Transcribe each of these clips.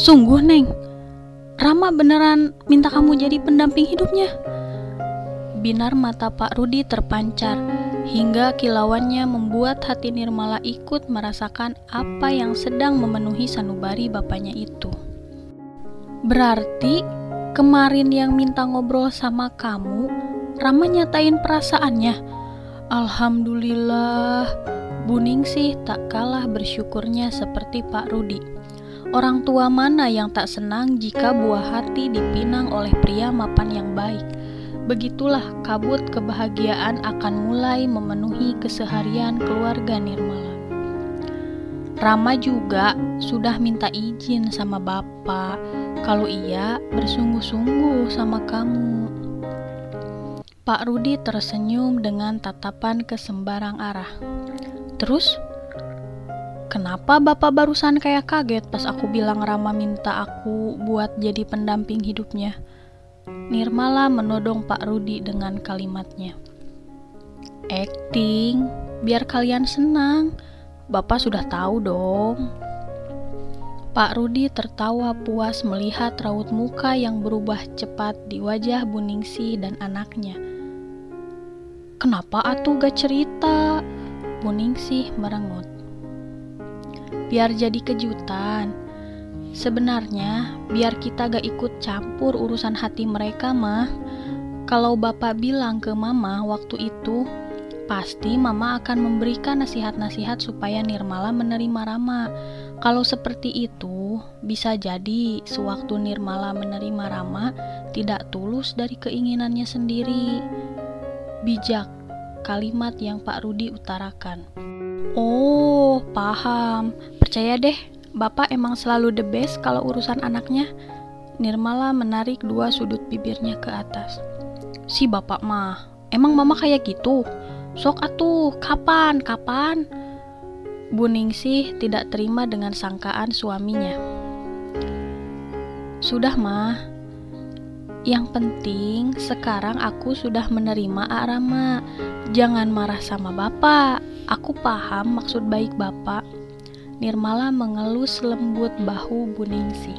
Sungguh, Neng. Rama beneran minta kamu jadi pendamping hidupnya? Binar mata Pak Rudi terpancar hingga kilauannya membuat hati Nirmala ikut merasakan apa yang sedang memenuhi sanubari bapaknya itu. Berarti kemarin yang minta ngobrol sama kamu, Rama nyatain perasaannya. Alhamdulillah, Buning sih tak kalah bersyukurnya seperti Pak Rudi. Orang tua mana yang tak senang jika buah hati dipinang oleh pria mapan yang baik? Begitulah kabut kebahagiaan akan mulai memenuhi keseharian keluarga Nirmala. Rama juga sudah minta izin sama bapak kalau ia bersungguh-sungguh sama kamu. Pak Rudi tersenyum dengan tatapan ke sembarang arah. Terus, kenapa bapak barusan kayak kaget pas aku bilang Rama minta aku buat jadi pendamping hidupnya? Nirmala menodong Pak Rudi dengan kalimatnya. Acting, biar kalian senang. Bapak sudah tahu dong. Pak Rudi tertawa puas melihat raut muka yang berubah cepat di wajah Buningsi dan anaknya. Kenapa atuh gak cerita? Buningsih merengut. Biar jadi kejutan, Sebenarnya, biar kita gak ikut campur urusan hati mereka mah, kalau bapak bilang ke mama waktu itu, pasti mama akan memberikan nasihat-nasihat supaya Nirmala menerima Rama. Kalau seperti itu, bisa jadi sewaktu Nirmala menerima Rama tidak tulus dari keinginannya sendiri. Bijak kalimat yang Pak Rudi utarakan. Oh, paham. Percaya deh, Bapak emang selalu the best kalau urusan anaknya. Nirmala menarik dua sudut bibirnya ke atas. Si bapak mah, emang mama kayak gitu? Sok atuh, kapan, kapan? Buningsih tidak terima dengan sangkaan suaminya. Sudah mah, yang penting sekarang aku sudah menerima Arama. Jangan marah sama bapak. Aku paham maksud baik bapak. Nirmala mengelus lembut bahu Buningsih.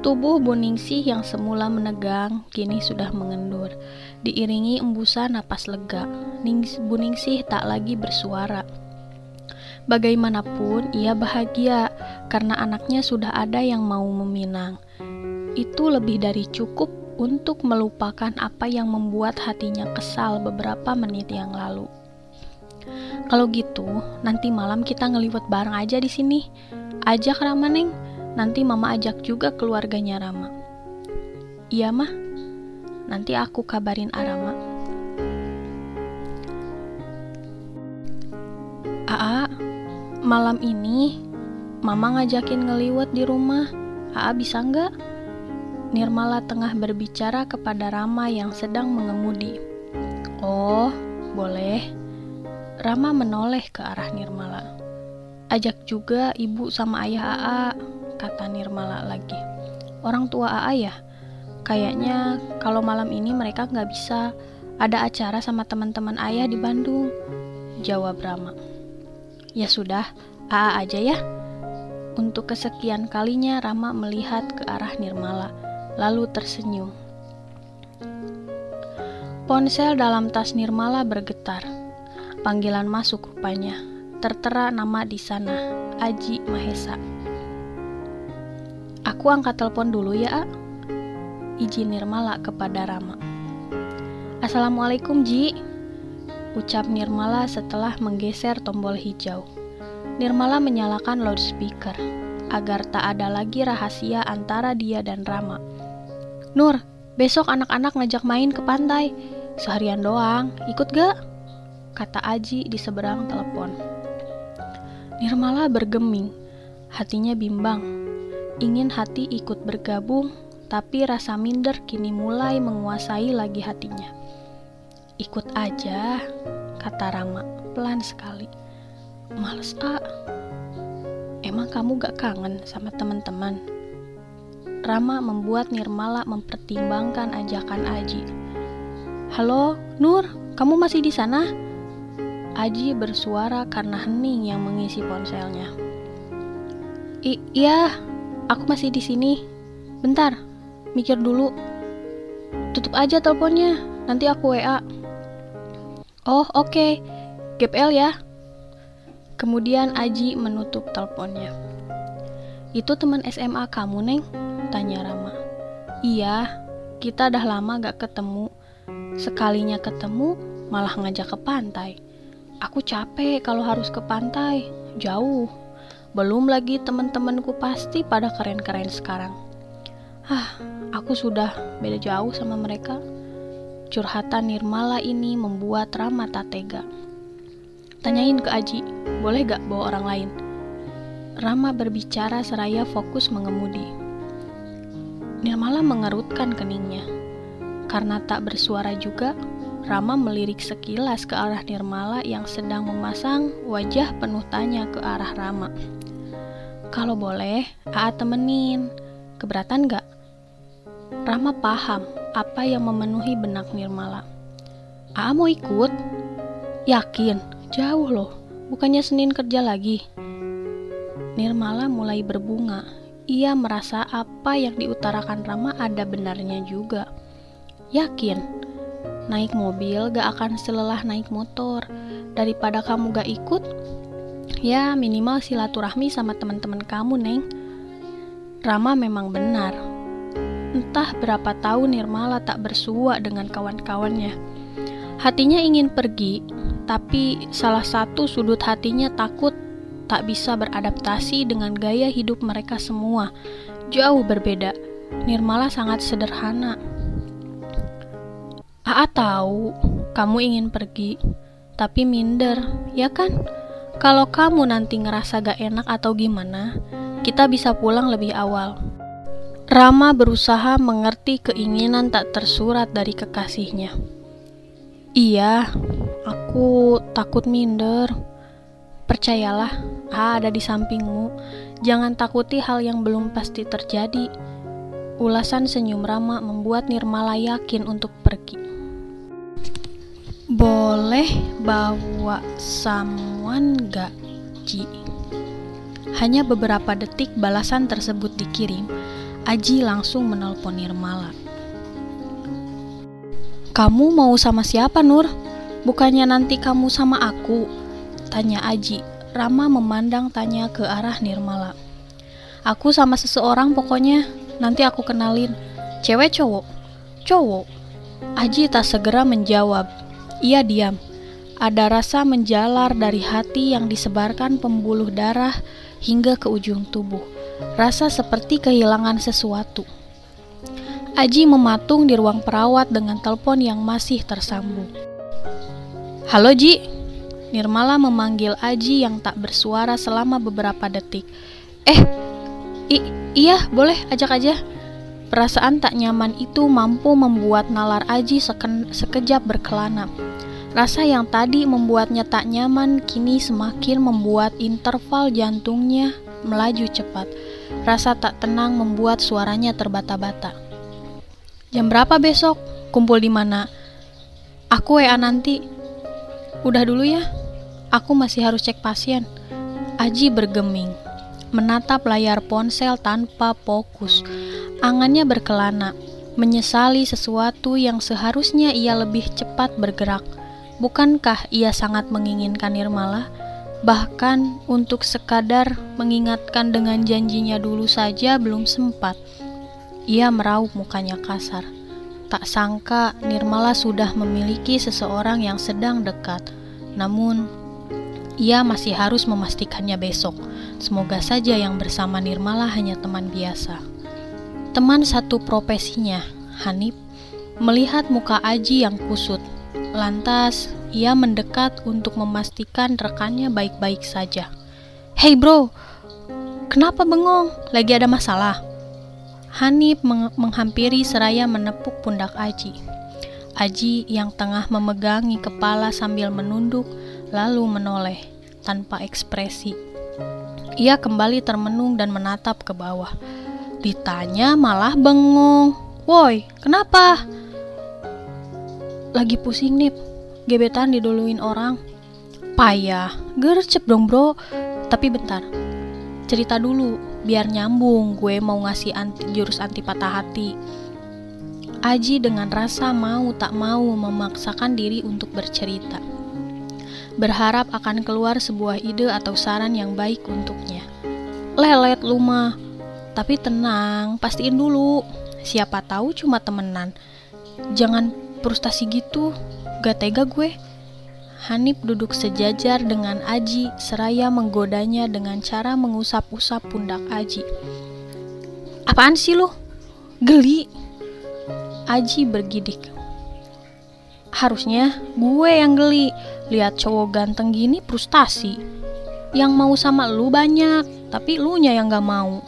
Tubuh Buningsih yang semula menegang kini sudah mengendur, diiringi embusan napas lega. Buningsih tak lagi bersuara. Bagaimanapun ia bahagia karena anaknya sudah ada yang mau meminang. Itu lebih dari cukup untuk melupakan apa yang membuat hatinya kesal beberapa menit yang lalu. Kalau gitu, nanti malam kita ngeliwet bareng aja di sini. Ajak Rama, Neng. Nanti Mama ajak juga keluarganya Rama. Iya, mah. Nanti aku kabarin Arama. Aa, malam ini Mama ngajakin ngeliwet di rumah. Aa bisa nggak? Nirmala tengah berbicara kepada Rama yang sedang mengemudi. Oh, boleh. Rama menoleh ke arah Nirmala. Ajak juga ibu sama ayah AA, kata Nirmala lagi. Orang tua AA ya? Kayaknya kalau malam ini mereka nggak bisa. Ada acara sama teman-teman ayah di Bandung. Jawab Rama. Ya sudah, AA aja ya. Untuk kesekian kalinya Rama melihat ke arah Nirmala, lalu tersenyum. Ponsel dalam tas Nirmala bergetar. Panggilan masuk rupanya. Tertera nama di sana, Aji Mahesa. Aku angkat telepon dulu ya, A. Izin Nirmala kepada Rama. Assalamualaikum, Ji. Ucap Nirmala setelah menggeser tombol hijau. Nirmala menyalakan loudspeaker agar tak ada lagi rahasia antara dia dan Rama. Nur, besok anak-anak ngajak main ke pantai. Seharian doang, ikut gak? Kata Aji di seberang telepon. Nirmala bergeming, hatinya bimbang. Ingin hati ikut bergabung, tapi rasa minder kini mulai menguasai lagi hatinya. Ikut aja, kata Rama pelan sekali. Males, A. Emang kamu gak kangen sama teman-teman? Rama membuat Nirmala mempertimbangkan ajakan Aji. Halo, Nur, kamu masih di sana? Aji bersuara karena hening yang mengisi ponselnya. Iya, aku masih di sini. Bentar, mikir dulu. Tutup aja teleponnya, nanti aku WA. Oh, oke. Okay. GPL ya. Kemudian Aji menutup teleponnya. Itu teman SMA kamu, Neng? Tanya Rama. Iya, kita dah lama gak ketemu. Sekalinya ketemu, malah ngajak ke pantai. Aku capek kalau harus ke pantai, jauh. Belum lagi teman-temanku pasti pada keren-keren sekarang. Ah, aku sudah beda jauh sama mereka. Curhatan Nirmala ini membuat Rama tak tega. Tanyain ke Aji, boleh gak bawa orang lain? Rama berbicara seraya fokus mengemudi. Nirmala mengerutkan keningnya. Karena tak bersuara juga, Rama melirik sekilas ke arah Nirmala yang sedang memasang wajah penuh tanya ke arah Rama. Kalau boleh, Aa temenin. Keberatan gak? Rama paham apa yang memenuhi benak Nirmala. Aa mau ikut? Yakin? Jauh loh. Bukannya Senin kerja lagi. Nirmala mulai berbunga. Ia merasa apa yang diutarakan Rama ada benarnya juga. Yakin, naik mobil gak akan selelah naik motor. Daripada kamu gak ikut, Ya, minimal silaturahmi sama teman-teman kamu, Neng. Rama memang benar. Entah berapa tahun Nirmala tak bersua dengan kawan-kawannya. Hatinya ingin pergi, tapi salah satu sudut hatinya takut tak bisa beradaptasi dengan gaya hidup mereka semua. Jauh berbeda. Nirmala sangat sederhana. Aa tahu kamu ingin pergi, tapi minder, ya kan? Kalau kamu nanti ngerasa gak enak atau gimana, kita bisa pulang lebih awal. Rama berusaha mengerti keinginan tak tersurat dari kekasihnya. Iya, aku takut minder. Percayalah, A ada di sampingmu. Jangan takuti hal yang belum pasti terjadi. Ulasan senyum Rama membuat Nirmala yakin untuk pergi. Boleh bawa samuan gak, Ji? Hanya beberapa detik balasan tersebut dikirim, Aji langsung menelpon Nirmala. Kamu mau sama siapa, Nur? Bukannya nanti kamu sama aku? Tanya Aji. Rama memandang tanya ke arah Nirmala. Aku sama seseorang pokoknya, nanti aku kenalin. Cewek cowok? Cowok. Aji tak segera menjawab, ia diam. Ada rasa menjalar dari hati yang disebarkan pembuluh darah hingga ke ujung tubuh. Rasa seperti kehilangan sesuatu. Aji mematung di ruang perawat dengan telepon yang masih tersambung. Halo Ji, Nirmala memanggil Aji yang tak bersuara selama beberapa detik. Eh, iya boleh ajak aja. Perasaan tak nyaman itu mampu membuat nalar Aji sekejap berkelana. Rasa yang tadi membuatnya tak nyaman kini semakin membuat interval jantungnya melaju cepat. Rasa tak tenang membuat suaranya terbata-bata. Jam berapa besok? Kumpul di mana? Aku WA nanti. Udah dulu ya. Aku masih harus cek pasien. Aji bergeming, menatap layar ponsel tanpa fokus. Angannya berkelana, menyesali sesuatu yang seharusnya ia lebih cepat bergerak. Bukankah ia sangat menginginkan Nirmala? Bahkan untuk sekadar mengingatkan dengan janjinya dulu saja belum sempat. Ia meraup mukanya kasar. Tak sangka Nirmala sudah memiliki seseorang yang sedang dekat. Namun, ia masih harus memastikannya besok. Semoga saja yang bersama Nirmala hanya teman biasa. Teman satu profesinya, Hanif, melihat muka Aji yang kusut, Lantas, ia mendekat untuk memastikan rekannya baik-baik saja. Hei bro, kenapa bengong? Lagi ada masalah? Hanif meng menghampiri seraya menepuk pundak Aji. Aji yang tengah memegangi kepala sambil menunduk, lalu menoleh tanpa ekspresi. Ia kembali termenung dan menatap ke bawah. Ditanya malah bengong. Woi, kenapa? Lagi pusing nih, gebetan diduluin orang. Payah, gercep dong bro. Tapi bentar, cerita dulu. biar nyambung gue mau ngasih anti, jurus anti patah hati. Aji dengan rasa mau tak mau memaksakan diri untuk bercerita. Berharap akan keluar sebuah ide atau saran yang baik untuknya. Lelet lu mah. Tapi tenang, pastiin dulu. Siapa tahu cuma temenan. Jangan frustasi gitu. Gak tega gue. Hanif duduk sejajar dengan Aji seraya menggodanya dengan cara mengusap-usap pundak Aji. Apaan sih lu? Geli. Aji bergidik. Harusnya gue yang geli. Lihat cowok ganteng gini frustasi. Yang mau sama lu banyak, tapi lu nya yang gak mau.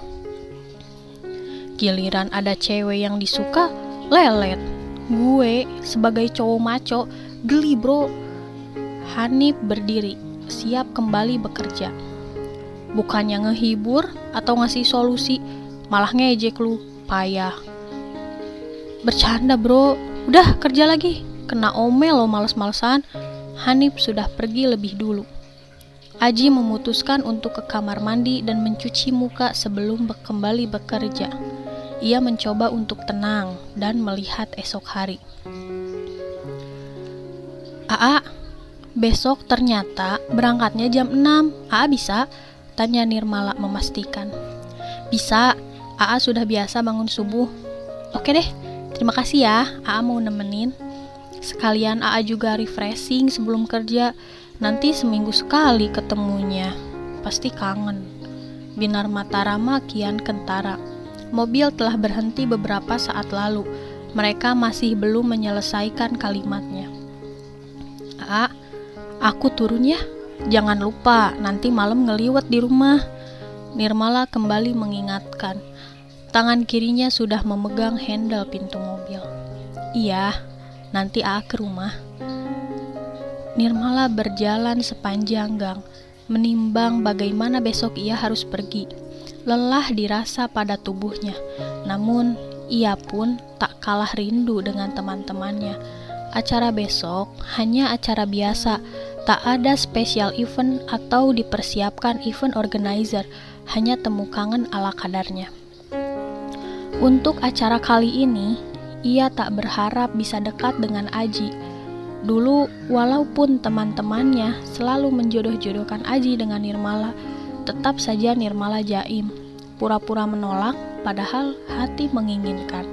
Giliran ada cewek yang disuka, lelet. Gue sebagai cowok maco, geli bro Hanif berdiri, siap kembali bekerja. Bukannya ngehibur atau ngasih solusi, malah ngejek lu, payah. Bercanda bro, udah kerja lagi. Kena omel lo males-malesan, Hanif sudah pergi lebih dulu. Aji memutuskan untuk ke kamar mandi dan mencuci muka sebelum kembali bekerja. Ia mencoba untuk tenang dan melihat esok hari. Aa, Besok ternyata berangkatnya jam 6. Aa bisa? Tanya Nirmala memastikan. Bisa, Aa sudah biasa bangun subuh. Oke deh, terima kasih ya, Aa mau nemenin. Sekalian Aa juga refreshing sebelum kerja. Nanti seminggu sekali ketemunya. Pasti kangen. Binar mata Rama kian kentara. Mobil telah berhenti beberapa saat lalu. Mereka masih belum menyelesaikan kalimatnya. Aa, Aku turun ya. Jangan lupa, nanti malam ngeliwat di rumah. Nirmala kembali mengingatkan. Tangan kirinya sudah memegang handle pintu mobil. Iya, nanti A ke rumah. Nirmala berjalan sepanjang gang, menimbang bagaimana besok ia harus pergi. Lelah dirasa pada tubuhnya, namun ia pun tak kalah rindu dengan teman-temannya acara besok hanya acara biasa, tak ada special event atau dipersiapkan event organizer, hanya temu kangen ala kadarnya. Untuk acara kali ini, ia tak berharap bisa dekat dengan Aji. Dulu, walaupun teman-temannya selalu menjodoh-jodohkan Aji dengan Nirmala, tetap saja Nirmala jaim, pura-pura menolak, padahal hati menginginkan.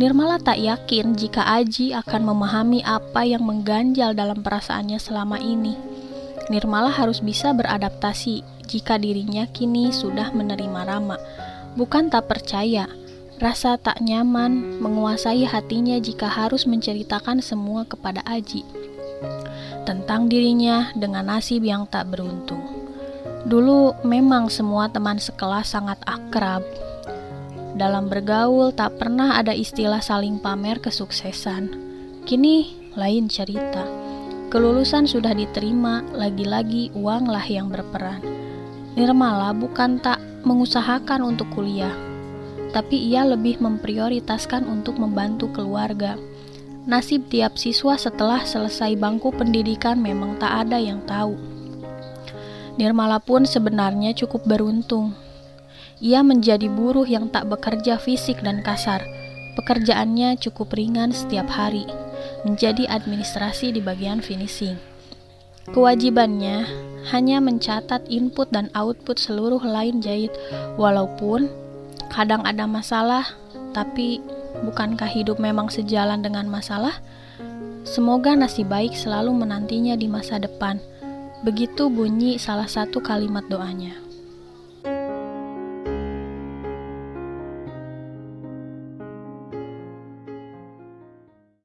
Nirmala tak yakin jika Aji akan memahami apa yang mengganjal dalam perasaannya selama ini. Nirmala harus bisa beradaptasi jika dirinya kini sudah menerima Rama. Bukan tak percaya, rasa tak nyaman menguasai hatinya jika harus menceritakan semua kepada Aji. Tentang dirinya dengan nasib yang tak beruntung. Dulu memang semua teman sekelas sangat akrab, dalam bergaul tak pernah ada istilah saling pamer kesuksesan. Kini lain cerita. Kelulusan sudah diterima, lagi-lagi uanglah yang berperan. Nirmala bukan tak mengusahakan untuk kuliah, tapi ia lebih memprioritaskan untuk membantu keluarga. Nasib tiap siswa setelah selesai bangku pendidikan memang tak ada yang tahu. Nirmala pun sebenarnya cukup beruntung ia menjadi buruh yang tak bekerja fisik dan kasar. Pekerjaannya cukup ringan setiap hari, menjadi administrasi di bagian finishing. Kewajibannya hanya mencatat input dan output seluruh lain jahit, walaupun kadang ada masalah, tapi bukankah hidup memang sejalan dengan masalah? Semoga nasib baik selalu menantinya di masa depan. Begitu bunyi salah satu kalimat doanya.